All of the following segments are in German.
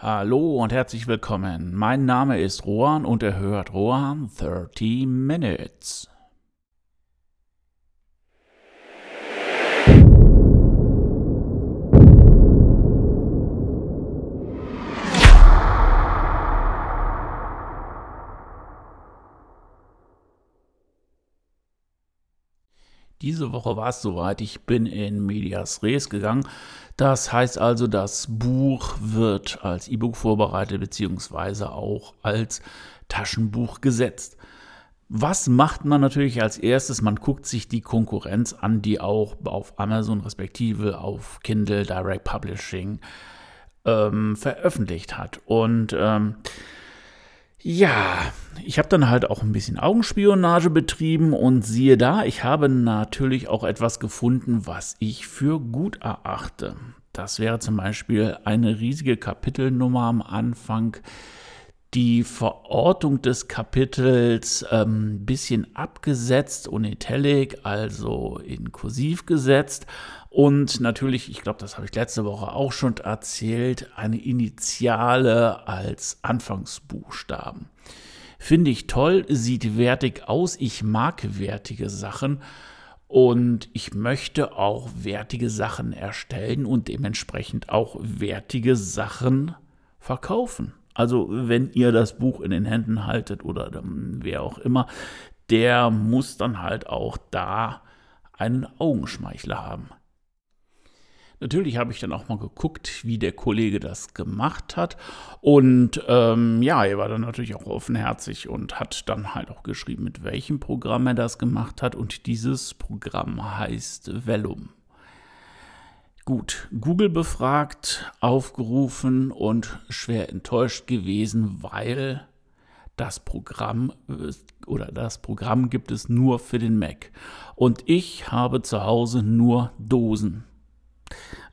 Hallo und herzlich willkommen. Mein Name ist Rohan und er hört Rohan 30 Minutes. Diese Woche war es soweit, ich bin in Medias Res gegangen. Das heißt also, das Buch wird als E-Book vorbereitet beziehungsweise auch als Taschenbuch gesetzt. Was macht man natürlich als erstes? Man guckt sich die Konkurrenz an, die auch auf Amazon respektive auf Kindle Direct Publishing ähm, veröffentlicht hat. Und ähm, ja, ich habe dann halt auch ein bisschen Augenspionage betrieben und siehe da, ich habe natürlich auch etwas gefunden, was ich für gut erachte. Das wäre zum Beispiel eine riesige Kapitelnummer am Anfang, die Verortung des Kapitels ein ähm, bisschen abgesetzt und italic, also in kursiv gesetzt. Und natürlich, ich glaube, das habe ich letzte Woche auch schon erzählt, eine Initiale als Anfangsbuchstaben. Finde ich toll, sieht wertig aus. Ich mag wertige Sachen und ich möchte auch wertige Sachen erstellen und dementsprechend auch wertige Sachen verkaufen. Also wenn ihr das Buch in den Händen haltet oder wer auch immer, der muss dann halt auch da einen Augenschmeichler haben. Natürlich habe ich dann auch mal geguckt, wie der Kollege das gemacht hat. Und ähm, ja, er war dann natürlich auch offenherzig und hat dann halt auch geschrieben, mit welchem Programm er das gemacht hat. Und dieses Programm heißt Vellum. Gut, Google befragt, aufgerufen und schwer enttäuscht gewesen, weil das Programm oder das Programm gibt es nur für den Mac. Und ich habe zu Hause nur Dosen.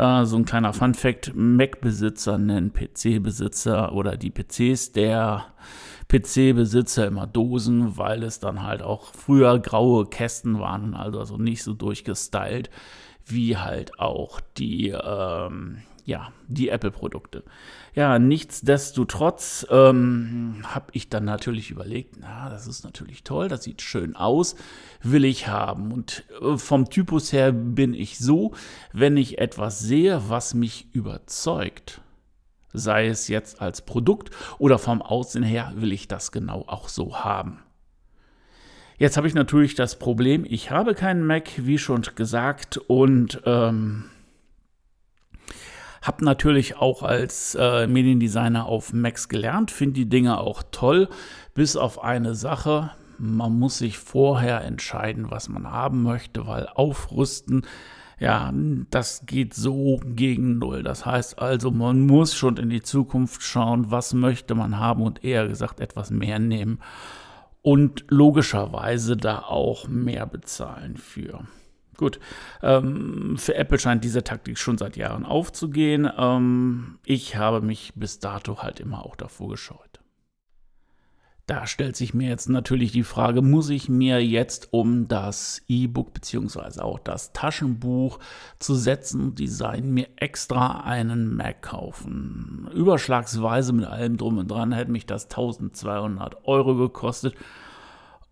Äh, so ein kleiner Fun fact: Mac-Besitzer nennen PC-Besitzer oder die PCs der PC-Besitzer immer Dosen, weil es dann halt auch früher graue Kästen waren, also nicht so durchgestylt wie halt auch die, ähm, ja, die Apple-Produkte. Ja, nichtsdestotrotz ähm, habe ich dann natürlich überlegt, na, das ist natürlich toll, das sieht schön aus, will ich haben. Und äh, vom Typus her bin ich so, wenn ich etwas sehe, was mich überzeugt, sei es jetzt als Produkt oder vom Aussehen her, will ich das genau auch so haben. Jetzt habe ich natürlich das Problem, ich habe keinen Mac, wie schon gesagt, und ähm, habe natürlich auch als äh, Mediendesigner auf Macs gelernt, finde die Dinge auch toll, bis auf eine Sache. Man muss sich vorher entscheiden, was man haben möchte, weil aufrüsten, ja, das geht so gegen Null. Das heißt also, man muss schon in die Zukunft schauen, was möchte man haben und eher gesagt etwas mehr nehmen und logischerweise da auch mehr bezahlen für. Gut, ähm, für Apple scheint diese Taktik schon seit Jahren aufzugehen. Ähm, ich habe mich bis dato halt immer auch davor gescheut. Da stellt sich mir jetzt natürlich die Frage, muss ich mir jetzt, um das E-Book bzw. auch das Taschenbuch zu setzen, Design, mir extra einen Mac kaufen? Überschlagsweise mit allem drum und dran hätte mich das 1200 Euro gekostet.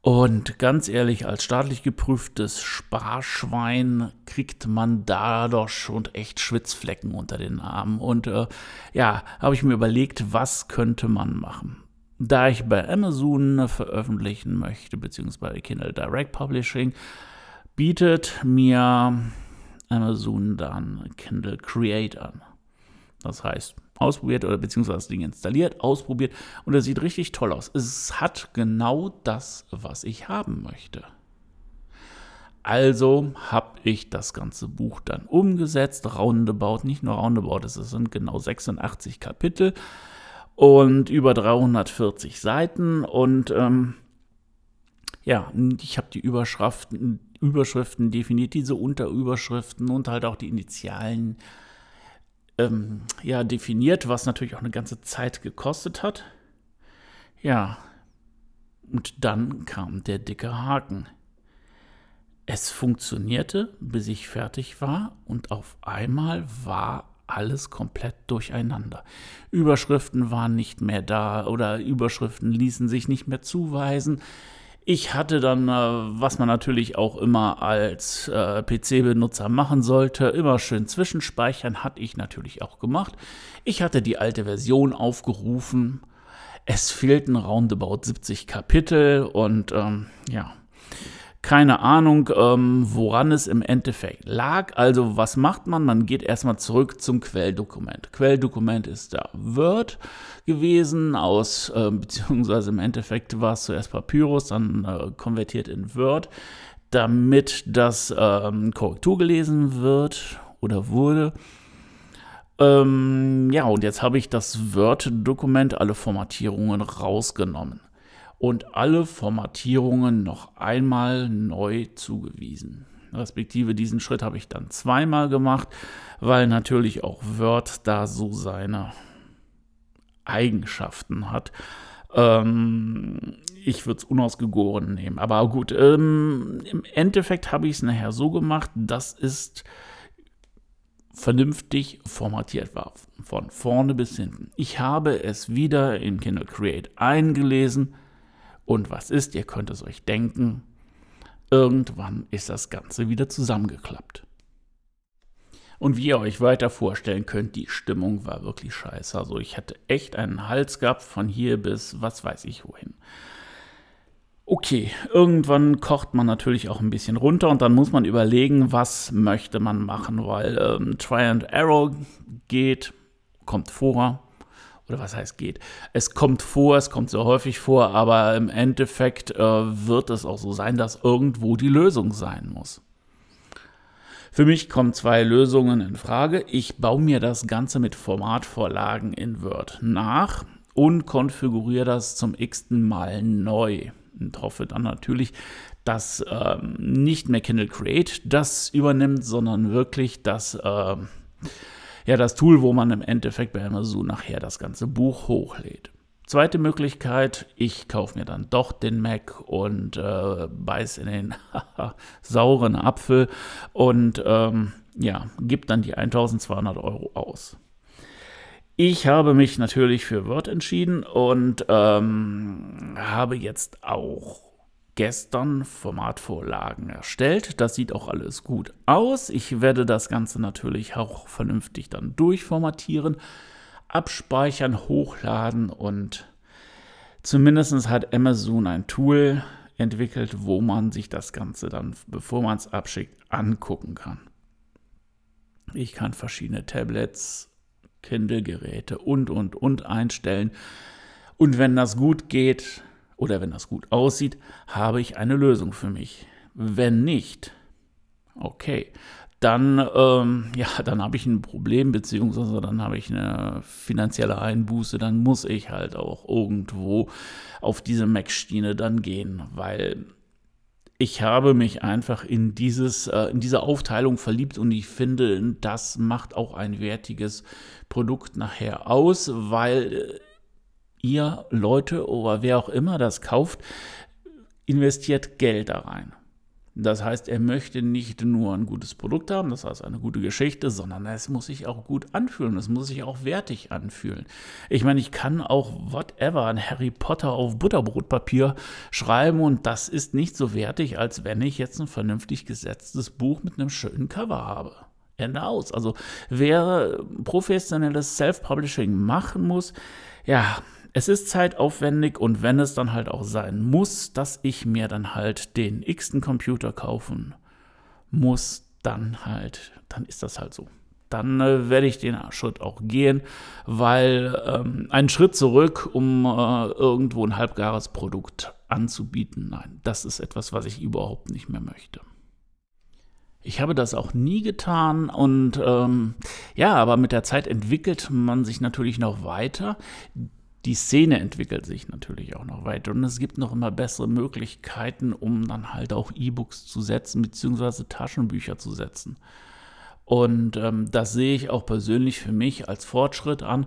Und ganz ehrlich, als staatlich geprüftes Sparschwein kriegt man dadurch schon echt Schwitzflecken unter den Armen. Und äh, ja, habe ich mir überlegt, was könnte man machen? Da ich bei Amazon veröffentlichen möchte, beziehungsweise Kindle Direct Publishing, bietet mir Amazon dann Kindle Create an. Das heißt, ausprobiert oder beziehungsweise das Ding installiert, ausprobiert und es sieht richtig toll aus. Es hat genau das, was ich haben möchte. Also habe ich das ganze Buch dann umgesetzt, roundabout, nicht nur roundabout, es sind genau 86 Kapitel und über 340 Seiten. Und ähm, ja, ich habe die Überschriften, Überschriften definiert, diese Unterüberschriften und halt auch die Initialen ähm, ja, definiert, was natürlich auch eine ganze Zeit gekostet hat. Ja, und dann kam der dicke Haken. Es funktionierte, bis ich fertig war, und auf einmal war alles komplett durcheinander. Überschriften waren nicht mehr da oder Überschriften ließen sich nicht mehr zuweisen. Ich hatte dann, äh, was man natürlich auch immer als äh, PC-Benutzer machen sollte, immer schön zwischenspeichern, hatte ich natürlich auch gemacht. Ich hatte die alte Version aufgerufen. Es fehlten roundabout 70 Kapitel und ähm, ja, keine Ahnung, ähm, woran es im Endeffekt lag. Also was macht man? Man geht erstmal zurück zum Quelldokument. Quelldokument ist da Word gewesen aus, äh, beziehungsweise im Endeffekt war es zuerst Papyrus, dann äh, konvertiert in Word, damit das ähm, Korrektur gelesen wird oder wurde. Ähm, ja, und jetzt habe ich das Word-Dokument, alle Formatierungen rausgenommen und alle Formatierungen noch einmal neu zugewiesen. Respektive diesen Schritt habe ich dann zweimal gemacht, weil natürlich auch Word da so seine Eigenschaften hat. Ähm, ich würde es unausgegoren nehmen. Aber gut, ähm, im Endeffekt habe ich es nachher so gemacht, dass es vernünftig formatiert war. Von vorne bis hinten. Ich habe es wieder in Kindle Create eingelesen und was ist, ihr könnt es euch denken, irgendwann ist das Ganze wieder zusammengeklappt. Und wie ihr euch weiter vorstellen könnt, die Stimmung war wirklich scheiße. Also ich hatte echt einen Hals gehabt von hier bis was weiß ich wohin. Okay, irgendwann kocht man natürlich auch ein bisschen runter und dann muss man überlegen, was möchte man machen, weil ähm, Try and Arrow geht, kommt vor oder was heißt geht? Es kommt vor, es kommt so häufig vor, aber im Endeffekt äh, wird es auch so sein, dass irgendwo die Lösung sein muss. Für mich kommen zwei Lösungen in Frage. Ich baue mir das Ganze mit Formatvorlagen in Word nach und konfiguriere das zum x-ten Mal neu. Und hoffe dann natürlich, dass ähm, nicht mehr Kindle Create das übernimmt, sondern wirklich das äh, ja das Tool, wo man im Endeffekt bei Amazon nachher das ganze Buch hochlädt. Zweite Möglichkeit, ich kaufe mir dann doch den Mac und äh, beiß in den sauren Apfel und ähm, ja, gebe dann die 1200 Euro aus. Ich habe mich natürlich für Word entschieden und ähm, habe jetzt auch gestern Formatvorlagen erstellt. Das sieht auch alles gut aus. Ich werde das Ganze natürlich auch vernünftig dann durchformatieren, abspeichern, hochladen und zumindest hat Amazon ein Tool entwickelt, wo man sich das Ganze dann, bevor man es abschickt, angucken kann. Ich kann verschiedene Tablets, Kindle-Geräte und, und, und einstellen. Und wenn das gut geht, oder wenn das gut aussieht, habe ich eine Lösung für mich. Wenn nicht, okay, dann, ähm, ja, dann habe ich ein Problem, beziehungsweise dann habe ich eine finanzielle Einbuße, dann muss ich halt auch irgendwo auf diese Mac-Schiene dann gehen, weil ich habe mich einfach in, dieses, äh, in diese Aufteilung verliebt und ich finde, das macht auch ein wertiges Produkt nachher aus, weil ihr Leute oder wer auch immer das kauft, investiert Geld da rein. Das heißt, er möchte nicht nur ein gutes Produkt haben, das heißt eine gute Geschichte, sondern es muss sich auch gut anfühlen, es muss sich auch wertig anfühlen. Ich meine, ich kann auch whatever ein Harry Potter auf Butterbrotpapier schreiben und das ist nicht so wertig, als wenn ich jetzt ein vernünftig gesetztes Buch mit einem schönen Cover habe. Ende aus. Also wer professionelles Self-Publishing machen muss, ja, es ist zeitaufwendig und wenn es dann halt auch sein muss, dass ich mir dann halt den x-ten Computer kaufen muss, dann halt, dann ist das halt so. Dann äh, werde ich den Schritt auch gehen, weil ähm, einen Schritt zurück, um äh, irgendwo ein halbgares Produkt anzubieten, nein, das ist etwas, was ich überhaupt nicht mehr möchte. Ich habe das auch nie getan und ähm, ja, aber mit der Zeit entwickelt man sich natürlich noch weiter die Szene entwickelt sich natürlich auch noch weiter und es gibt noch immer bessere Möglichkeiten, um dann halt auch E-Books zu setzen, beziehungsweise Taschenbücher zu setzen. Und ähm, das sehe ich auch persönlich für mich als Fortschritt an.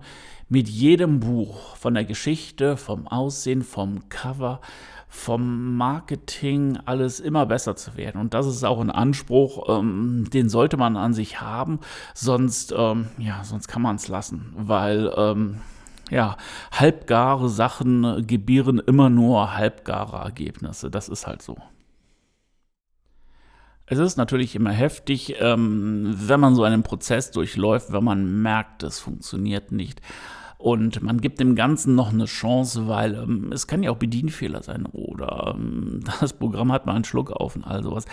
Mit jedem Buch, von der Geschichte, vom Aussehen, vom Cover, vom Marketing, alles immer besser zu werden. Und das ist auch ein Anspruch, ähm, den sollte man an sich haben, sonst, ähm, ja, sonst kann man es lassen, weil ähm, ja, halbgare Sachen gebieren immer nur halbgare Ergebnisse. Das ist halt so. Es ist natürlich immer heftig, ähm, wenn man so einen Prozess durchläuft, wenn man merkt, es funktioniert nicht. Und man gibt dem Ganzen noch eine Chance, weil ähm, es kann ja auch Bedienfehler sein oder ähm, das Programm hat mal einen Schluck auf und all sowas.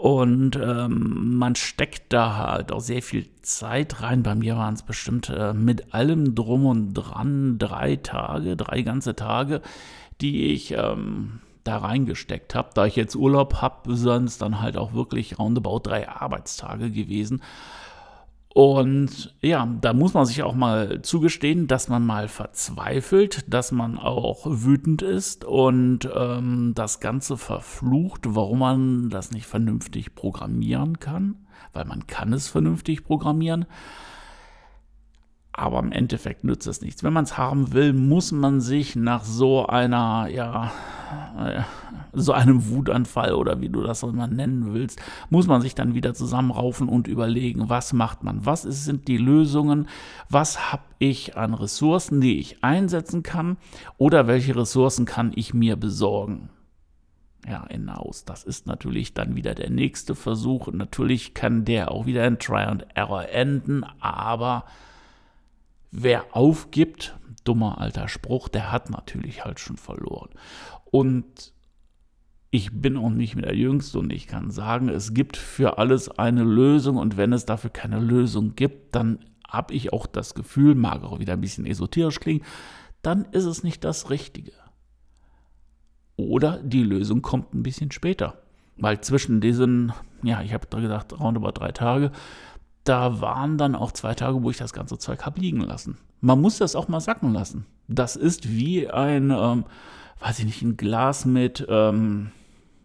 Und ähm, man steckt da halt auch sehr viel Zeit rein. Bei mir waren es bestimmt äh, mit allem drum und dran drei Tage, drei ganze Tage, die ich ähm, da reingesteckt habe. Da ich jetzt Urlaub habe, sind es dann halt auch wirklich roundabout drei Arbeitstage gewesen. Und ja, da muss man sich auch mal zugestehen, dass man mal verzweifelt, dass man auch wütend ist und ähm, das Ganze verflucht, warum man das nicht vernünftig programmieren kann, weil man kann es vernünftig programmieren. Aber im Endeffekt nützt es nichts. Wenn man es haben will, muss man sich nach so einer, ja, äh, so einem Wutanfall oder wie du das immer nennen willst, muss man sich dann wieder zusammenraufen und überlegen, was macht man, was sind die Lösungen, was habe ich an Ressourcen, die ich einsetzen kann oder welche Ressourcen kann ich mir besorgen. Ja, hinaus. Das ist natürlich dann wieder der nächste Versuch. natürlich kann der auch wieder in Try and Error enden, aber wer aufgibt, dummer alter Spruch, der hat natürlich halt schon verloren. Und ich bin auch nicht mehr der Jüngste und ich kann sagen, es gibt für alles eine Lösung und wenn es dafür keine Lösung gibt, dann habe ich auch das Gefühl, mag auch wieder ein bisschen esoterisch klingen, dann ist es nicht das Richtige. Oder die Lösung kommt ein bisschen später. Weil zwischen diesen, ja, ich habe da gesagt, roundabout drei Tage, da waren dann auch zwei Tage, wo ich das ganze Zeug habe liegen lassen. Man muss das auch mal sacken lassen. Das ist wie ein, ähm, weiß ich nicht, ein Glas mit, ähm,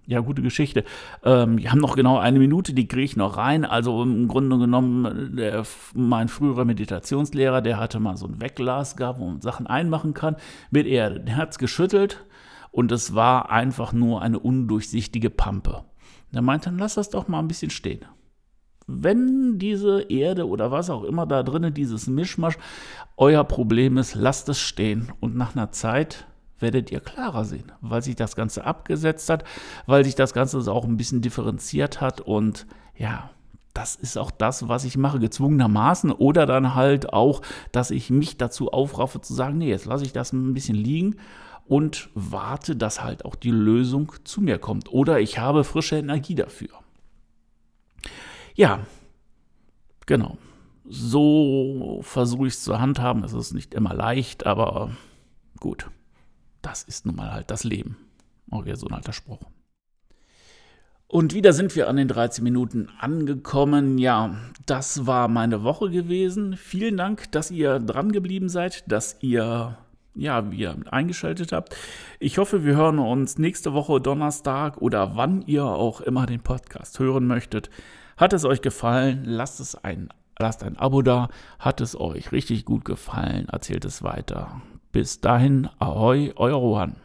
ja, gute Geschichte. Ähm, wir haben noch genau eine Minute, die kriege ich noch rein. Also im Grunde genommen, der, mein früherer Meditationslehrer, der hatte mal so ein Wegglas gehabt, wo man Sachen einmachen kann, mit Erde. Der hat es geschüttelt und es war einfach nur eine undurchsichtige Pampe. Der meinte, dann lass das doch mal ein bisschen stehen. Wenn diese Erde oder was auch immer da drinnen, dieses Mischmasch, euer Problem ist, lasst es stehen. Und nach einer Zeit werdet ihr klarer sehen, weil sich das Ganze abgesetzt hat, weil sich das Ganze auch ein bisschen differenziert hat. Und ja, das ist auch das, was ich mache, gezwungenermaßen. Oder dann halt auch, dass ich mich dazu aufraffe zu sagen, nee, jetzt lasse ich das ein bisschen liegen und warte, dass halt auch die Lösung zu mir kommt. Oder ich habe frische Energie dafür. Ja, genau. So versuche ich es zu handhaben. Es ist nicht immer leicht, aber gut das ist nun mal halt das Leben. Auch wieder so ein alter Spruch. Und wieder sind wir an den 13 Minuten angekommen. Ja, das war meine Woche gewesen. Vielen Dank, dass ihr dran geblieben seid, dass ihr ja, wir eingeschaltet habt. Ich hoffe, wir hören uns nächste Woche Donnerstag oder wann ihr auch immer den Podcast hören möchtet. Hat es euch gefallen? Lasst es ein, lasst ein Abo da. Hat es euch richtig gut gefallen? Erzählt es weiter. Bis dahin, ahoi, euer Rohan.